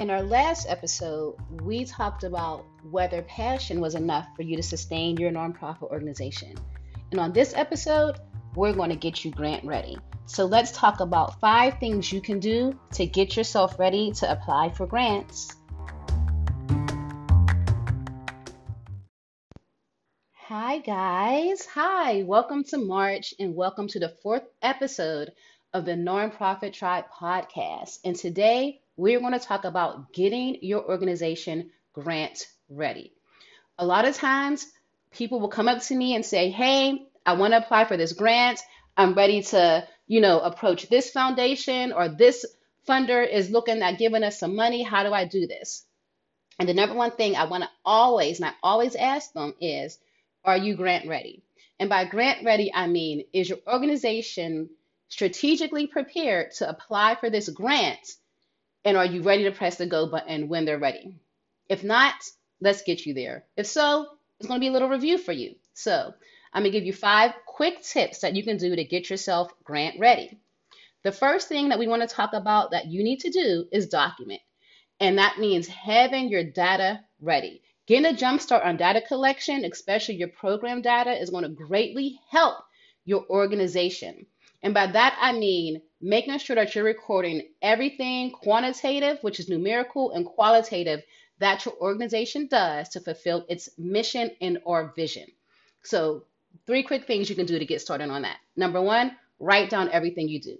In our last episode, we talked about whether passion was enough for you to sustain your nonprofit organization. And on this episode, we're going to get you grant ready. So let's talk about five things you can do to get yourself ready to apply for grants. Hi, guys. Hi. Welcome to March and welcome to the fourth episode of the Nonprofit Tribe podcast. And today we're going to talk about getting your organization grant ready. A lot of times, people will come up to me and say, Hey, I want to apply for this grant. I'm ready to, you know, approach this foundation or this funder is looking at giving us some money. How do I do this? And the number one thing I want to always, and I always ask them is, Are you grant ready? And by grant ready, I mean, is your organization strategically prepared to apply for this grant and are you ready to press the go button when they're ready? If not, let's get you there. If so, it's going to be a little review for you. So, I'm going to give you five quick tips that you can do to get yourself grant ready. The first thing that we want to talk about that you need to do is document. And that means having your data ready. Getting a jump start on data collection, especially your program data, is going to greatly help your organization. And by that, I mean making sure that you're recording everything quantitative, which is numerical, and qualitative that your organization does to fulfill its mission and or vision. So, three quick things you can do to get started on that. Number one, write down everything you do.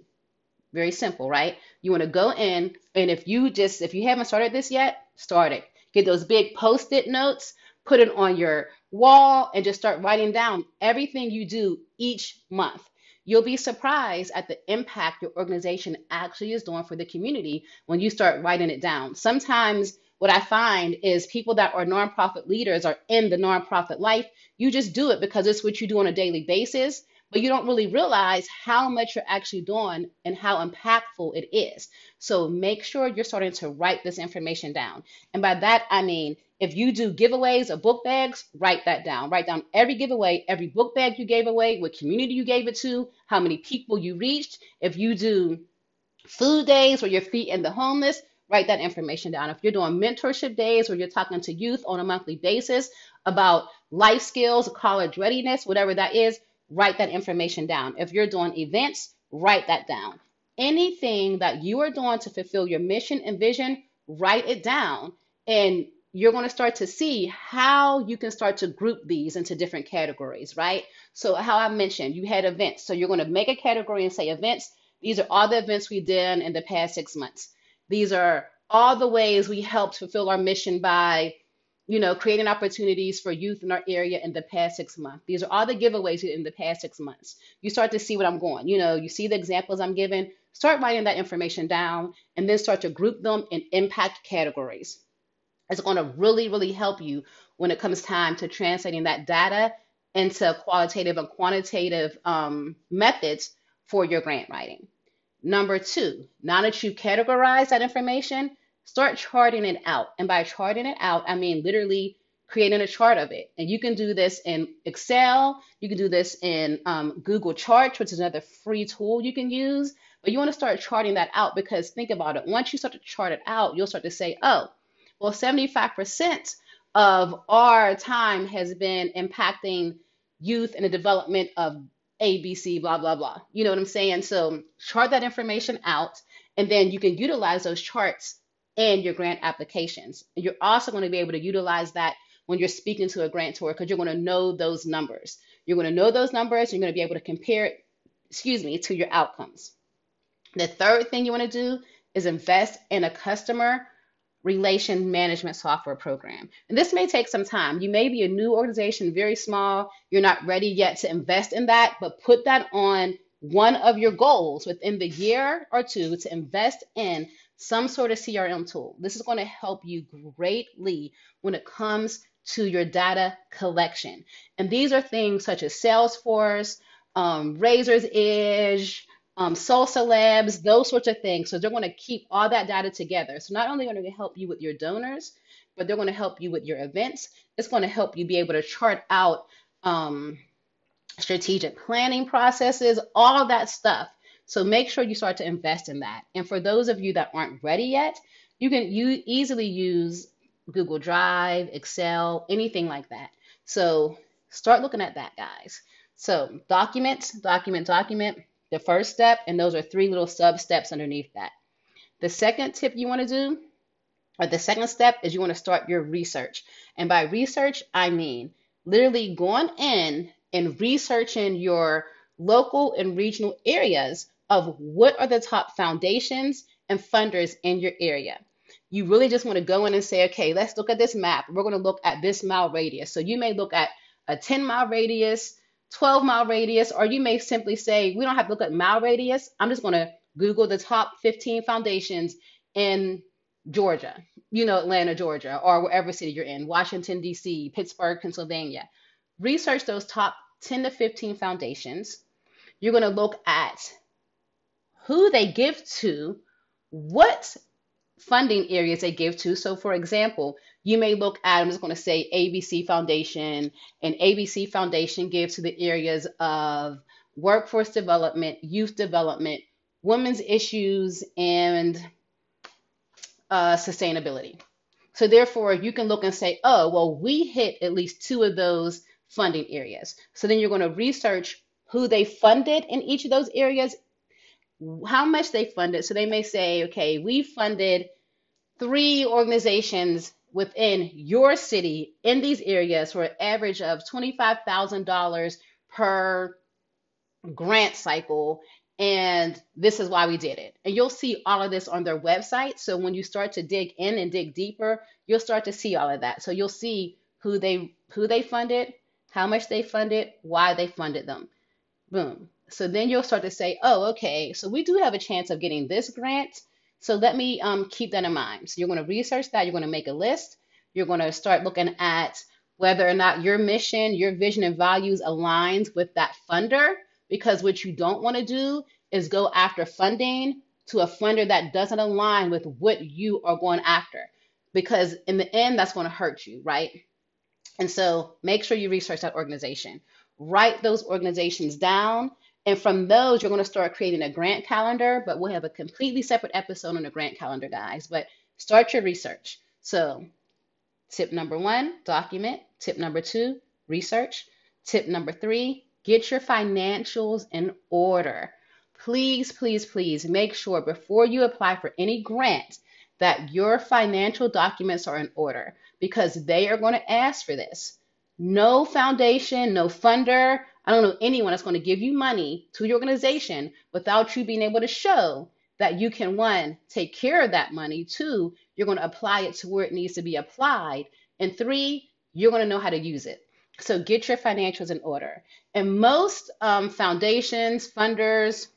Very simple, right? You want to go in, and if you just, if you haven't started this yet, start it. Get those big post it notes, put it on your wall, and just start writing down everything you do each month. You'll be surprised at the impact your organization actually is doing for the community when you start writing it down. Sometimes what I find is people that are nonprofit leaders are in the nonprofit life. You just do it because it's what you do on a daily basis, but you don't really realize how much you're actually doing and how impactful it is. So make sure you're starting to write this information down. And by that, I mean if you do giveaways of book bags, write that down. Write down every giveaway, every book bag you gave away, what community you gave it to, how many people you reached. If you do food days where you're feeding the homeless, write that information down. If you're doing mentorship days where you're talking to youth on a monthly basis about life skills, college readiness, whatever that is, write that information down. If you're doing events, write that down. Anything that you are doing to fulfill your mission and vision, write it down. And you're going to start to see how you can start to group these into different categories, right? So, how I mentioned, you had events. So, you're going to make a category and say events. These are all the events we did in the past six months. These are all the ways we helped fulfill our mission by, you know, creating opportunities for youth in our area in the past six months. These are all the giveaways in the past six months. You start to see what I'm going. You know, you see the examples I'm giving. Start writing that information down and then start to group them in impact categories. It's going to really, really help you when it comes time to translating that data into qualitative and quantitative um, methods for your grant writing. Number two, now that you've categorized that information, start charting it out. And by charting it out, I mean literally creating a chart of it. And you can do this in Excel, you can do this in um, Google Charts, which is another free tool you can use. But you want to start charting that out because think about it. Once you start to chart it out, you'll start to say, oh, well, 75% of our time has been impacting youth and the development of ABC, blah, blah, blah. You know what I'm saying? So chart that information out, and then you can utilize those charts in your grant applications. And you're also going to be able to utilize that when you're speaking to a grantor because you're going to know those numbers. You're going to know those numbers. You're going to be able to compare it, excuse me, to your outcomes. The third thing you want to do is invest in a customer relation management software program. And this may take some time. You may be a new organization, very small, you're not ready yet to invest in that, but put that on one of your goals within the year or two to invest in some sort of CRM tool. This is going to help you greatly when it comes to your data collection. And these are things such as Salesforce, um, Raiser's Edge, um, Salsa Labs, those sorts of things. So they're going to keep all that data together. So not only are they going to help you with your donors, but they're going to help you with your events. It's going to help you be able to chart out um, strategic planning processes, all that stuff. So make sure you start to invest in that. And for those of you that aren't ready yet, You can you easily use Google Drive, Excel, anything like that. So start looking at that, guys. So document, document, document, the first step, and those are three little sub steps underneath that. The second tip you want to do, or the second step, is you want to start your research. And by research, I mean literally going in and researching your local and regional areas of what are the top foundations and funders in your area. You really just want to go in and say, okay, let's look at this map. We're going to look at this mile radius. So you may look at a 10 mile radius, 12 mile radius, or you may simply say, we don't have to look at mile radius. I'm just going to Google the top 15 foundations in Georgia, you know, Atlanta, Georgia, or wherever city you're in, Washington, D.C., Pittsburgh, Pennsylvania. Research those top 10 to 15 foundations. You're going to look at who they give to, what funding areas they give to. So, for example, you may look at, I'm just going to say ABC Foundation, and ABC Foundation gives to the areas of workforce development, youth development, women's issues, and uh, sustainability. So, therefore, you can look and say, oh, well, we hit at least two of those funding areas. So, then you're going to research who they funded in each of those areas how much they funded. So they may say, okay, we funded three organizations within your city in these areas for an average of $25,000 per grant cycle. And this is why we did it. And you'll see all of this on their website. So when you start to dig in and dig deeper, you'll start to see all of that. So you'll see who they who they funded, how much they funded, why they funded them. Boom. So then you'll start to say, oh, okay, so we do have a chance of getting this grant. So let me um, keep that in mind. So you're going to research that. You're going to make a list. You're going to start looking at whether or not your mission, your vision, and values aligns with that funder. Because what you don't want to do is go after funding to a funder that doesn't align with what you are going after. Because in the end, that's going to hurt you, right? And so make sure you research that organization. Write those organizations down and from those, you're going to start creating a grant calendar, but we'll have a completely separate episode on the grant calendar, guys. But start your research. So, tip number one, document. Tip number two, research. Tip number three, get your financials in order. Please, please, please make sure before you apply for any grant that your financial documents are in order because they are going to ask for this. No foundation, no funder, I don't know anyone that's going to give you money to your organization without you being able to show that you can one, take care of that money, two, you're going to apply it to where it needs to be applied, and three, you're going to know how to use it. So get your financials in order. And most um, foundations, funders,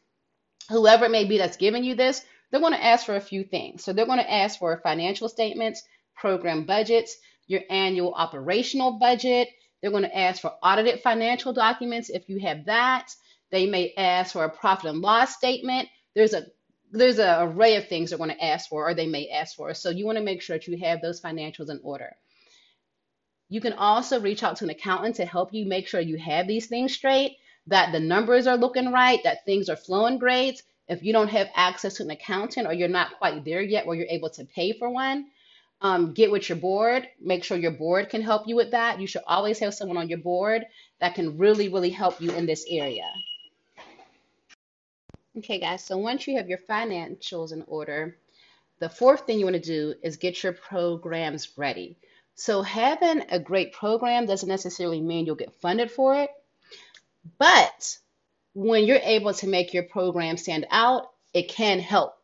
whoever it may be that's giving you this, they're going to ask for a few things. So they're going to ask for financial statements, program budgets, your annual operational budget, they're going to ask for audited financial documents if you have that. They may ask for a profit and loss statement. There's a there's an array of things they're going to ask for or they may ask for. So you want to make sure that you have those financials in order. You can also reach out to an accountant to help you make sure you have these things straight, that the numbers are looking right, that things are flowing great. If you don't have access to an accountant or you're not quite there yet where you're able to pay for one, um, get with your board. Make sure your board can help you with that. You should always have someone on your board that can really, really help you in this area. Okay, guys, so once you have your financials in order, the fourth thing you want to do is get your programs ready. So, having a great program doesn't necessarily mean you'll get funded for it, but when you're able to make your program stand out, it can help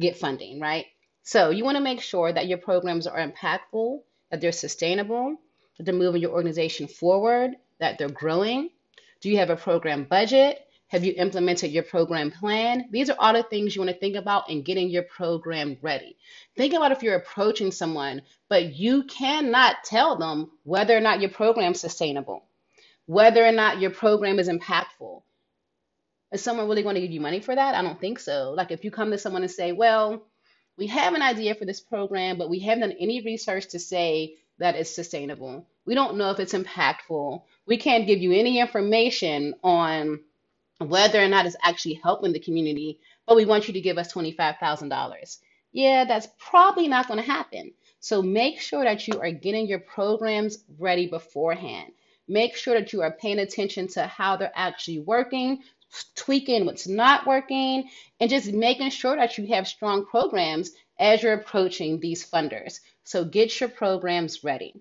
get funding, right? So you want to make sure that your programs are impactful, that they're sustainable, that they're moving your organization forward, that they're growing. Do you have a program budget? Have you implemented your program plan? These are all the things you want to think about in getting your program ready. Think about if you're approaching someone, but you cannot tell them whether or not your program is sustainable, whether or not your program is impactful. Is someone really going to give you money for that? I don't think so. Like if you come to someone and say, well, we have an idea for this program, but we haven't done any research to say that it's sustainable. We don't know if it's impactful. We can't give you any information on whether or not it's actually helping the community, but we want you to give us $25,000. Yeah, that's probably not going to happen. So make sure that you are getting your programs ready beforehand. Make sure that you are paying attention to how they're actually working, tweaking what's not working, and just making sure that you have strong programs as you're approaching these funders. So get your programs ready.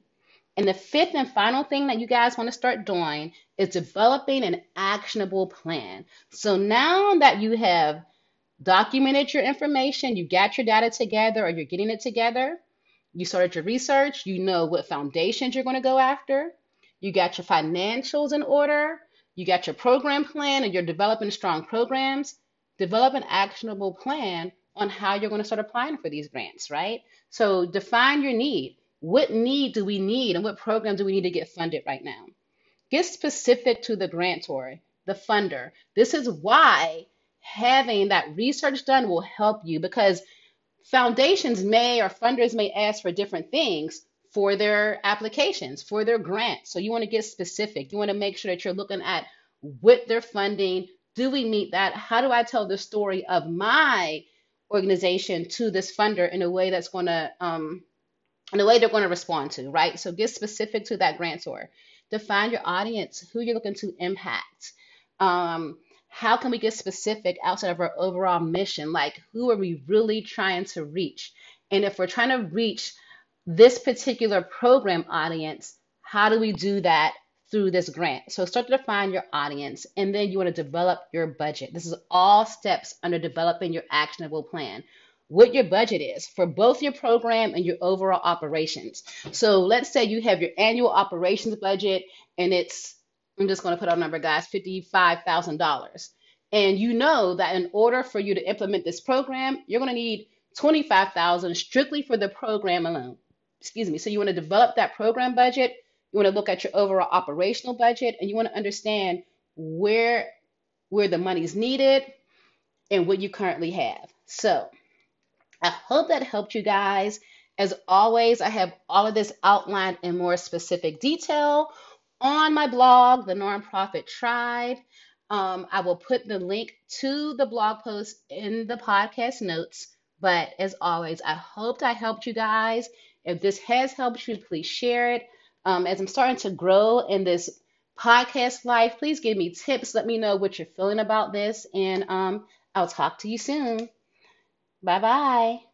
And the fifth and final thing that you guys want to start doing is developing an actionable plan. So now that you have documented your information, you got your data together, or you're getting it together, you started your research, you know what foundations you're going to go after, you got your financials in order, you got your program plan, and you're developing strong programs. Develop an actionable plan on how you're going to start applying for these grants, right? So define your need. What need do we need, and what program do we need to get funded right now? Get specific to the grantor, the funder. This is why having that research done will help you because foundations may or funders may ask for different things for their applications, for their grants. So you want to get specific. You want to make sure that you're looking at what they're funding. Do we meet that? How do I tell the story of my organization to this funder in a way that's going to, um, in a way they're going to respond to, right? So get specific to that grantor. Define your audience, who you're looking to impact. Um, how can we get specific outside of our overall mission? Like, who are we really trying to reach? And if we're trying to reach this particular program audience, how do we do that through this grant? So, start to define your audience, and then you want to develop your budget. This is all steps under developing your actionable plan. What your budget is for both your program and your overall operations. So, let's say you have your annual operations budget and it's I'm just going to put out a number, guys, $55,000. And you know that in order for you to implement this program, you're going to need 25,000 strictly for the program alone. Excuse me. So you want to develop that program budget, you want to look at your overall operational budget, and you want to understand where where the money's needed and what you currently have. So, I hope that helped you guys. As always, I have all of this outlined in more specific detail on my blog, The Nonprofit Tribe. Um, I will put the link to the blog post in the podcast notes. But as always, I hope I helped you guys. If this has helped you, please share it. Um, as I'm starting to grow in this podcast life, please give me tips. Let me know what you're feeling about this. And um, I'll talk to you soon. Bye bye.